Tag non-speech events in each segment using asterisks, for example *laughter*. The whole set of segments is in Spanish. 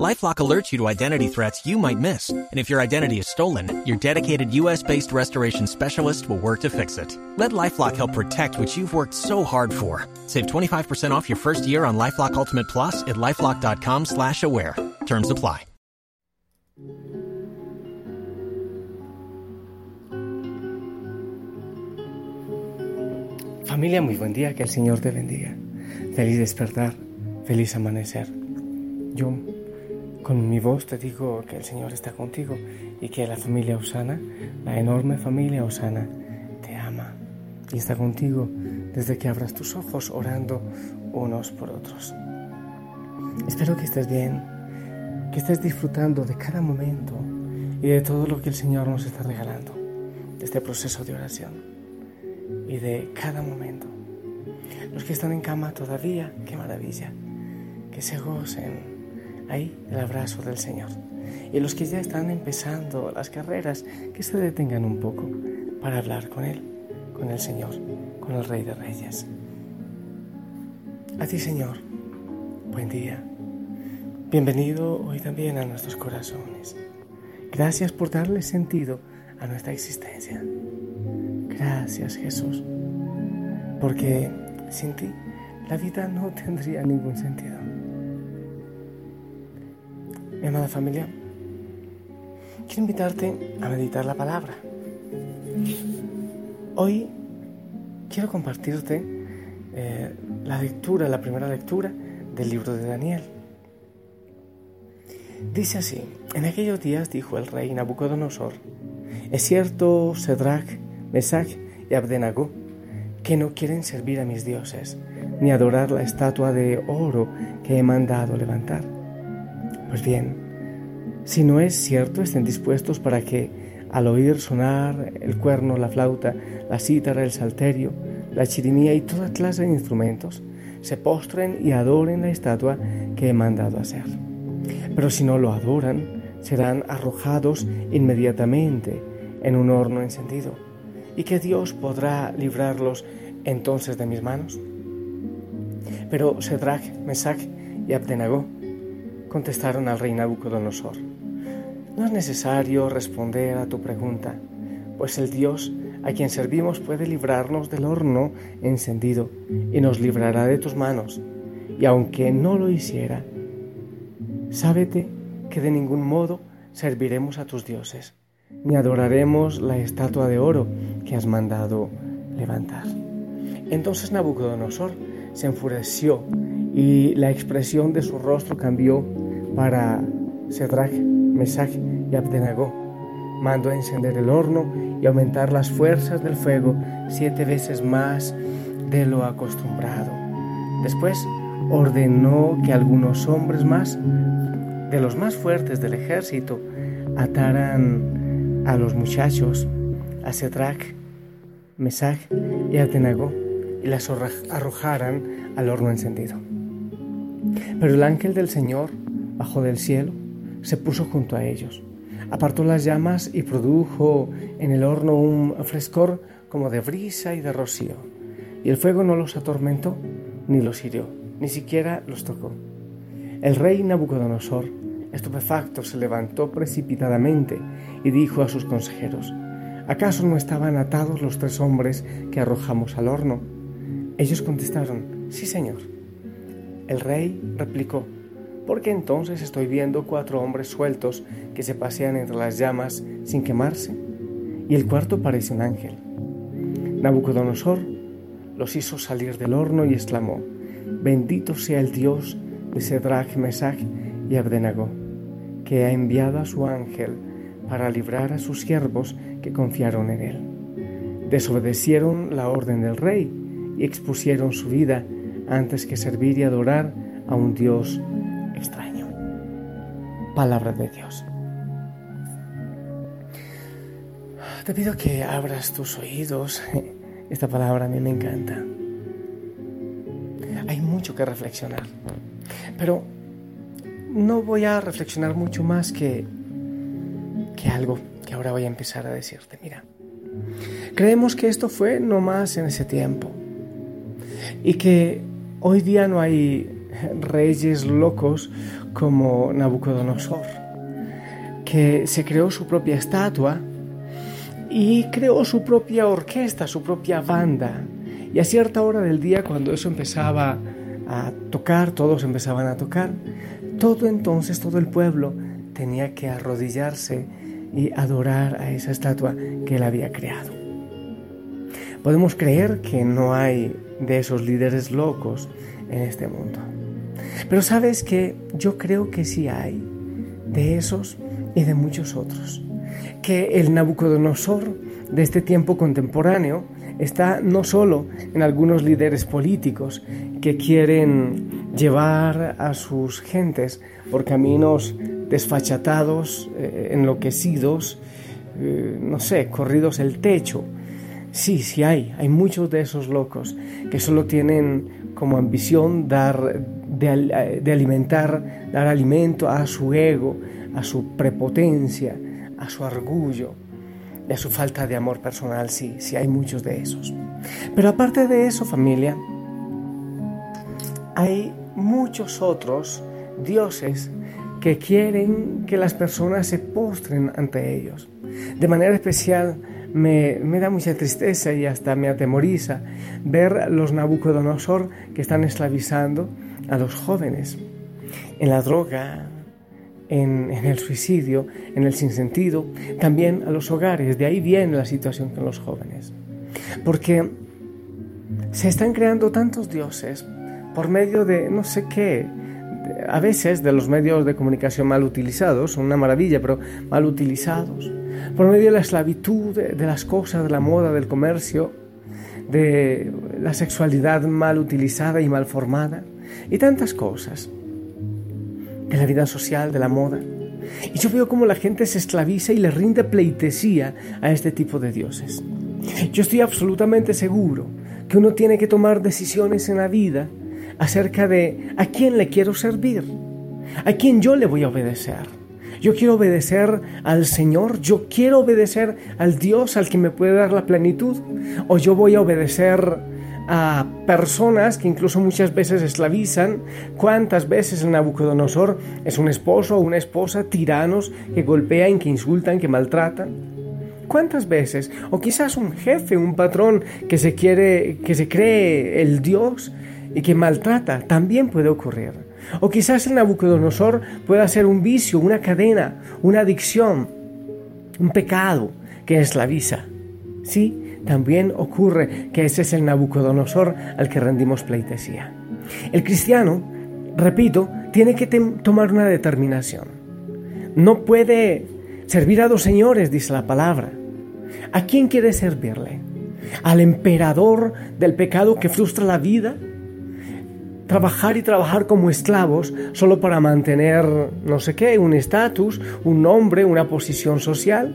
LifeLock alerts you to identity threats you might miss, and if your identity is stolen, your dedicated U.S.-based restoration specialist will work to fix it. Let LifeLock help protect what you've worked so hard for. Save 25% off your first year on LifeLock Ultimate Plus at lifeLock.com/slash-aware. Terms apply. Familia, muy buen día, que el Señor te bendiga. Feliz despertar, feliz amanecer. Yo con mi voz te digo que el Señor está contigo y que la familia Osana, la enorme familia Osana, te ama y está contigo desde que abras tus ojos orando unos por otros. Espero que estés bien, que estés disfrutando de cada momento y de todo lo que el Señor nos está regalando, de este proceso de oración y de cada momento. Los que están en cama todavía, qué maravilla, que se gocen ahí el abrazo del Señor. Y los que ya están empezando las carreras, que se detengan un poco para hablar con Él, con el Señor, con el Rey de Reyes. A ti, Señor, buen día. Bienvenido hoy también a nuestros corazones. Gracias por darle sentido a nuestra existencia. Gracias, Jesús, porque sin ti la vida no tendría ningún sentido. Mi amada familia, quiero invitarte a meditar la palabra. Hoy quiero compartirte eh, la lectura, la primera lectura del libro de Daniel. Dice así, en aquellos días dijo el rey Nabucodonosor, es cierto, Cedrac, Mesach y Abdenago, que no quieren servir a mis dioses, ni adorar la estatua de oro que he mandado levantar. Pues bien, si no es cierto, estén dispuestos para que al oír sonar el cuerno, la flauta, la cítara, el salterio, la chirimía y toda clase de instrumentos, se postren y adoren la estatua que he mandado hacer. Pero si no lo adoran, serán arrojados inmediatamente en un horno encendido. ¿Y que Dios podrá librarlos entonces de mis manos? Pero Sedrach, Mesach y Abdenago contestaron al rey Nabucodonosor. No es necesario responder a tu pregunta, pues el Dios a quien servimos puede librarnos del horno encendido y nos librará de tus manos. Y aunque no lo hiciera, sábete que de ningún modo serviremos a tus dioses, ni adoraremos la estatua de oro que has mandado levantar. Entonces Nabucodonosor se enfureció y la expresión de su rostro cambió para Cedrach, Mesach y Abdenago. Mandó a encender el horno y aumentar las fuerzas del fuego siete veces más de lo acostumbrado. Después ordenó que algunos hombres más, de los más fuertes del ejército, ataran a los muchachos, a Cedrach, Mesach y Abdenago y las arrojaran al horno encendido. Pero el ángel del Señor bajó del cielo, se puso junto a ellos, apartó las llamas y produjo en el horno un frescor como de brisa y de rocío. Y el fuego no los atormentó ni los hirió, ni siquiera los tocó. El rey Nabucodonosor, estupefacto, se levantó precipitadamente y dijo a sus consejeros, ¿acaso no estaban atados los tres hombres que arrojamos al horno? Ellos contestaron, sí, señor. El rey replicó, ¿por qué entonces estoy viendo cuatro hombres sueltos que se pasean entre las llamas sin quemarse? Y el cuarto parece un ángel. Nabucodonosor los hizo salir del horno y exclamó, Bendito sea el Dios de Cedrach, Mesach y Abdenago, que ha enviado a su ángel para librar a sus siervos que confiaron en él. Desobedecieron la orden del rey y expusieron su vida antes que servir y adorar a un Dios extraño. Palabra de Dios. Te pido que abras tus oídos. *laughs* Esta palabra a mí me encanta. Hay mucho que reflexionar. Pero no voy a reflexionar mucho más que, que algo que ahora voy a empezar a decirte. Mira, creemos que esto fue no más en ese tiempo y que hoy día no hay reyes locos como Nabucodonosor, que se creó su propia estatua y creó su propia orquesta, su propia banda. Y a cierta hora del día, cuando eso empezaba a tocar, todos empezaban a tocar, todo entonces, todo el pueblo tenía que arrodillarse y adorar a esa estatua que él había creado. Podemos creer que no hay de esos líderes locos en este mundo. Pero sabes que yo creo que sí hay de esos y de muchos otros. Que el Nabucodonosor de este tiempo contemporáneo está no solo en algunos líderes políticos que quieren llevar a sus gentes por caminos desfachatados, eh, enloquecidos, eh, no sé, corridos el techo. Sí, sí hay, hay muchos de esos locos que solo tienen como ambición dar de, alimentar, dar alimento a su ego, a su prepotencia, a su orgullo y a su falta de amor personal, sí, sí hay muchos de esos. Pero aparte de eso, familia, hay muchos otros dioses que quieren que las personas se postren ante ellos. De manera especial, me, da mucha tristeza y hasta me atemoriza ver los Nabucodonosor que están esclavizando a los jóvenes, en la droga, en, el suicidio, en el sinsentido, también a los hogares. De ahí viene la situación con los jóvenes. Porque se están creando tantos dioses por medio de no sé qué, a veces de los medios de comunicación mal utilizados, son una maravilla, pero mal utilizados, por medio de la esclavitud, de las cosas, de la moda, del comercio, de la sexualidad mal utilizada y mal formada, y tantas cosas, de la vida social, de la moda. Y yo veo cómo la gente se esclaviza y le rinde pleitesía a este tipo de dioses. Yo estoy absolutamente seguro que uno tiene que tomar decisiones en la vida acerca de a quién le quiero servir, a quién yo le voy a obedecer. Yo quiero obedecer al Señor, yo quiero obedecer al Dios al que me puede dar la plenitud, o yo voy a obedecer a personas que incluso muchas veces esclavizan. ¿Cuántas veces el Nabucodonosor es un esposo o una esposa tiranos que golpean, que insultan, que maltratan? ¿Cuántas veces? O quizás un jefe, un patrón que se quiere, que se cree el Dios y que maltrata, también puede ocurrir. O quizás el Nabucodonosor pueda ser un vicio, una cadena, una adicción, un pecado que esclaviza. Sí, también ocurre que ese es el Nabucodonosor al que rendimos pleitesía. El cristiano, repito, tiene que tomar una determinación. No puede servir a dos señores, dice la palabra. ¿A quién quiere servirle? ¿Al emperador del pecado que frustra la vida? Trabajar y trabajar como esclavos solo para mantener no sé qué, un estatus, un nombre, una posición social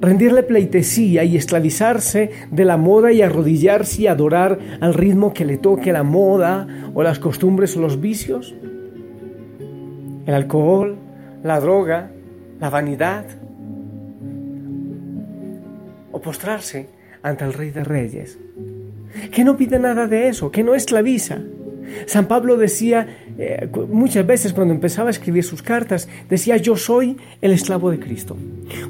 rendirle pleitesía y esclavizarse de la moda y arrodillarse y adorar al ritmo que le toque la moda o las costumbres o los vicios? El alcohol, la droga, la vanidad. O postrarse ante el Rey de Reyes, que no pide nada de eso, que no esclaviza. San Pablo decía eh, muchas veces cuando empezaba a escribir sus cartas, decía yo soy el esclavo de Cristo.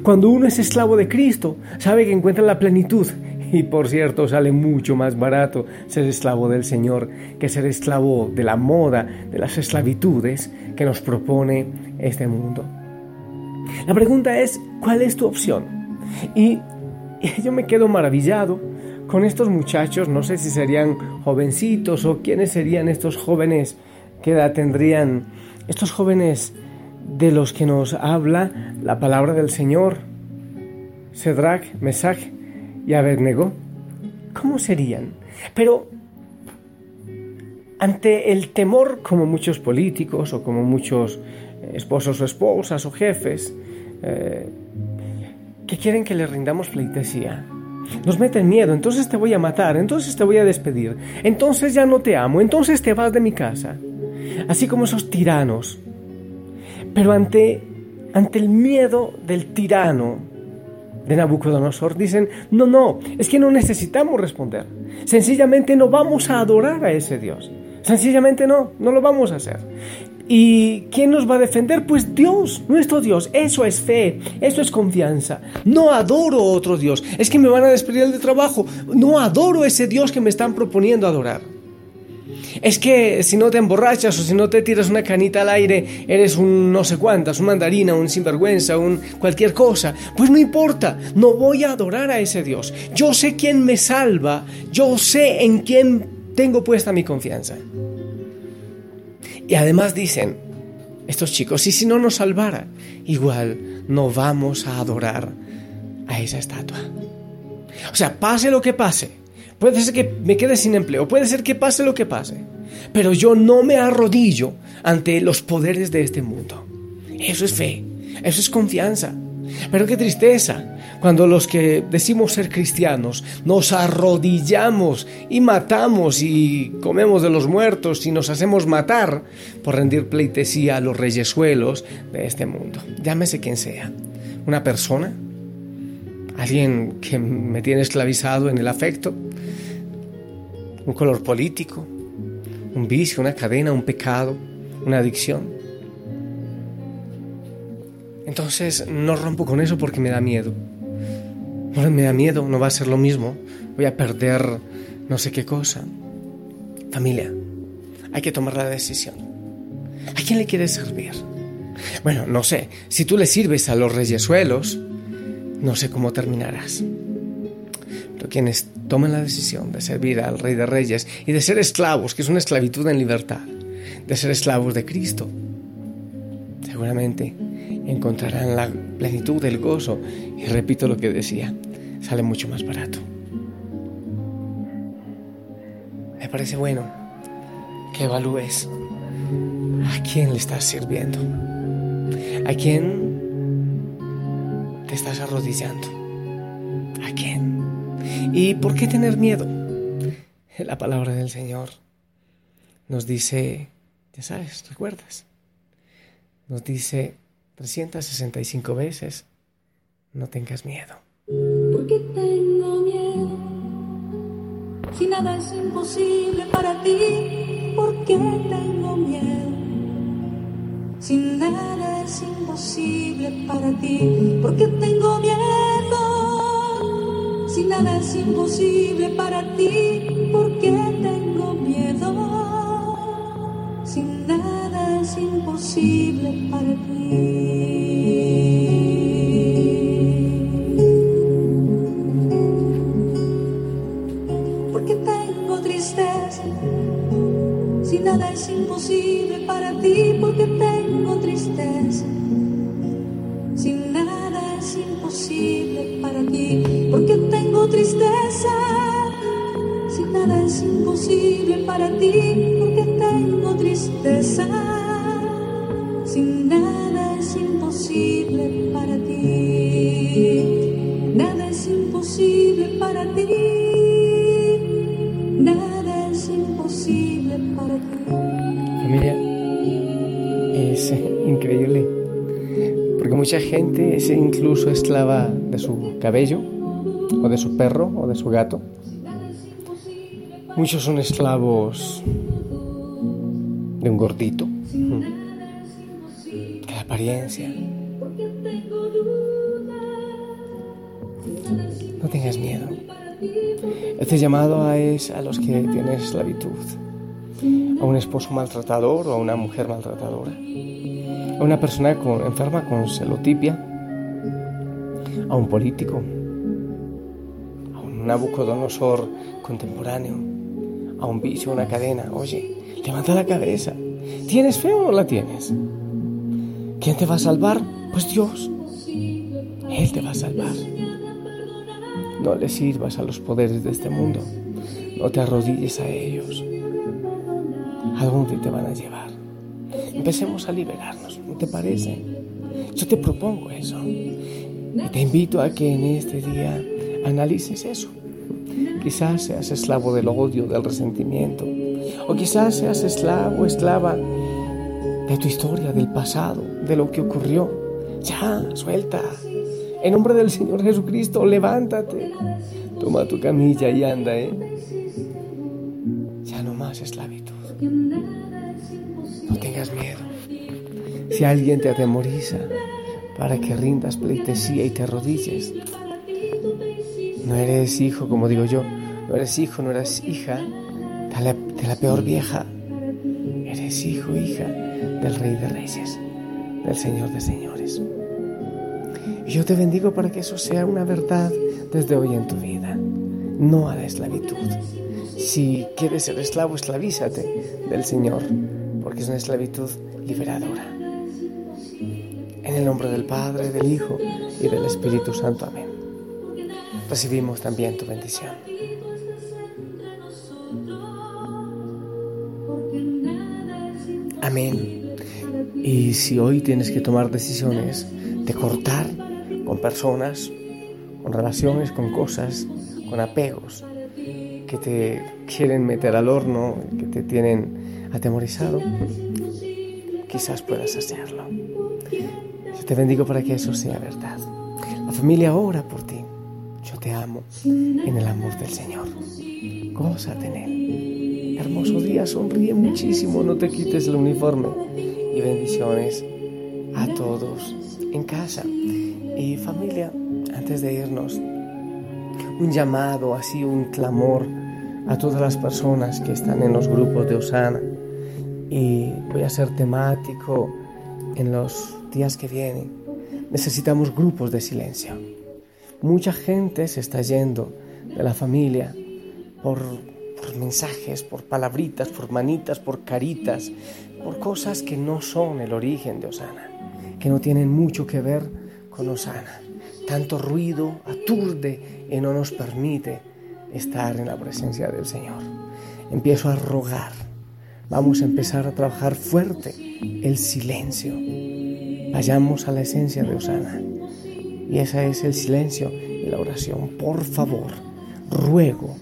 Cuando uno es esclavo de Cristo, sabe que encuentra la plenitud. Y por cierto, sale mucho más barato ser esclavo del Señor que ser esclavo de la moda, de las esclavitudes que nos propone este mundo. La pregunta es, ¿cuál es tu opción? Y *laughs* yo me quedo maravillado con estos muchachos, no sé si serían jovencitos o quiénes serían estos jóvenes, qué edad tendrían estos jóvenes de los que nos habla la palabra del Señor, Cedrac, Mesach y Abednego. ¿Cómo serían? Pero ante el temor, como muchos políticos o como muchos esposos o esposas o jefes, eh, que quieren que les rindamos pleitesía, nos meten miedo, entonces te voy a matar, entonces te voy a despedir, entonces ya no te amo, entonces te vas de mi casa. Así como esos tiranos Pero ante, ante el miedo del tirano de Nabucodonosor, dicen, no, no, es que no necesitamos responder. Sencillamente no vamos a adorar a ese Dios. Sencillamente no, no lo vamos a hacer. ¿Y quién nos va a defender? Pues Dios, nuestro Dios. Eso es fe, eso es confianza. No adoro otro Dios. Es que me van a despedir de trabajo. No adoro ese Dios que me están proponiendo adorar. Es que si no te emborrachas o si no te tiras una canita al aire, eres un no sé cuántas, un mandarina, un sinvergüenza, un cualquier cosa. Pues no importa, no voy a adorar a ese Dios. Yo sé quién me salva, yo sé en quién tengo puesta mi confianza. Y además dicen, estos chicos, y si no nos salvara, igual no vamos a adorar a esa estatua. O sea, pase lo que pase, puede ser que me quede sin empleo, puede ser que pase lo que pase, pero yo no me arrodillo ante los poderes de este mundo. Eso es fe, eso es confianza. Pero qué tristeza cuando los que decimos ser cristianos nos arrodillamos y matamos y comemos de los muertos y nos hacemos matar por rendir pleitesía a los reyesuelos de este mundo. Llámese quien sea. Una persona, alguien que me tiene esclavizado en el afecto, un color político, un vicio, una cadena, un pecado, una adicción. Entonces no rompo con eso porque me da miedo. Me da miedo, no va a ser lo mismo. Voy a perder no sé qué cosa. Familia, hay que tomar la decisión. ¿A quién le quieres servir? Bueno, no sé. Si tú le sirves a los reyesuelos, no sé cómo terminarás. Pero quienes tomen la decisión de servir al Rey de Reyes y de ser esclavos, que es una esclavitud en libertad, de ser esclavos de Cristo, seguramente encontrarán la plenitud del gozo. Y repito lo que decía, sale mucho más barato. Me parece bueno que evalúes a quién le estás sirviendo, a quién te estás arrodillando, a quién. ¿Y por qué tener miedo? La palabra del Señor nos dice, ya sabes, ¿recuerdas? Nos dice, 365 veces, no tengas miedo. Porque tengo miedo. Si nada es imposible para ti, ¿por qué tengo miedo? Si nada es imposible para ti, ¿por qué tengo miedo? Si nada es imposible para ti, ¿por qué tengo miedo? Si nada es imposible para ti. Imposible para ti porque tengo tristeza. Si nada es imposible para ti porque tengo tristeza. Si nada es imposible para ti porque tengo tristeza. Si nada es imposible para ti. Nada es imposible para ti. Mucha gente es incluso esclava de su cabello, o de su perro, o de su gato. Muchos son esclavos de un gordito, de la apariencia. No tengas miedo. Este llamado es a los que tienen esclavitud a un esposo maltratador o a una mujer maltratadora, a una persona enferma con celotipia, a un político, a un Nabucodonosor contemporáneo, a un vicio, una cadena. Oye, levanta la cabeza. ¿Tienes fe o no la tienes? ¿Quién te va a salvar? Pues Dios. Él te va a salvar. No le sirvas a los poderes de este mundo. No te arrodilles a ellos a dónde te van a llevar. Empecemos a liberarnos, ¿no te parece? Yo te propongo eso. Y te invito a que en este día analices eso. Quizás seas esclavo del odio, del resentimiento. O quizás seas esclavo, esclava de tu historia, del pasado, de lo que ocurrió. Ya, suelta. En nombre del Señor Jesucristo, levántate. Toma tu camilla y anda, ¿eh? Si alguien te atemoriza para que rindas pleitesía y te arrodilles, no eres hijo, como digo yo, no eres hijo, no eres hija de la, de la peor vieja. Eres hijo, hija del Rey de Reyes, del Señor de Señores. Y yo te bendigo para que eso sea una verdad desde hoy en tu vida, no a la esclavitud. Si quieres ser esclavo, esclavízate del Señor, porque es una esclavitud liberadora. En el nombre del Padre, del Hijo y del Espíritu Santo. Amén. Recibimos también tu bendición. Amén. Y si hoy tienes que tomar decisiones de cortar con personas, con relaciones, con cosas, con apegos que te quieren meter al horno, que te tienen atemorizado, quizás puedas hacerlo. Te bendigo para que eso sea verdad. La familia ora por ti. Yo te amo en el amor del Señor. Gózate en Él. Hermoso día, sonríe muchísimo, no te quites el uniforme. Y bendiciones a todos en casa. Y familia, antes de irnos, un llamado, así un clamor a todas las personas que están en los grupos de Osana. Y voy a ser temático en los días que vienen. Necesitamos grupos de silencio. Mucha gente se está yendo de la familia por, por mensajes, por palabritas, por manitas, por caritas, por cosas que no son el origen de Osana, que no tienen mucho que ver con Osana. Tanto ruido aturde y no nos permite estar en la presencia del Señor. Empiezo a rogar. Vamos a empezar a trabajar fuerte el silencio. Vayamos a la esencia de Osana. Y ese es el silencio y la oración. Por favor, ruego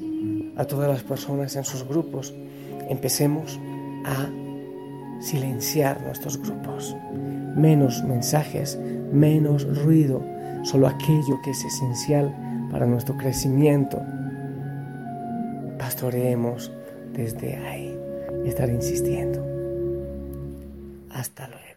a todas las personas en sus grupos, empecemos a silenciar nuestros grupos. Menos mensajes, menos ruido, solo aquello que es esencial para nuestro crecimiento. Pastoreemos desde ahí y estar insistiendo. Hasta luego.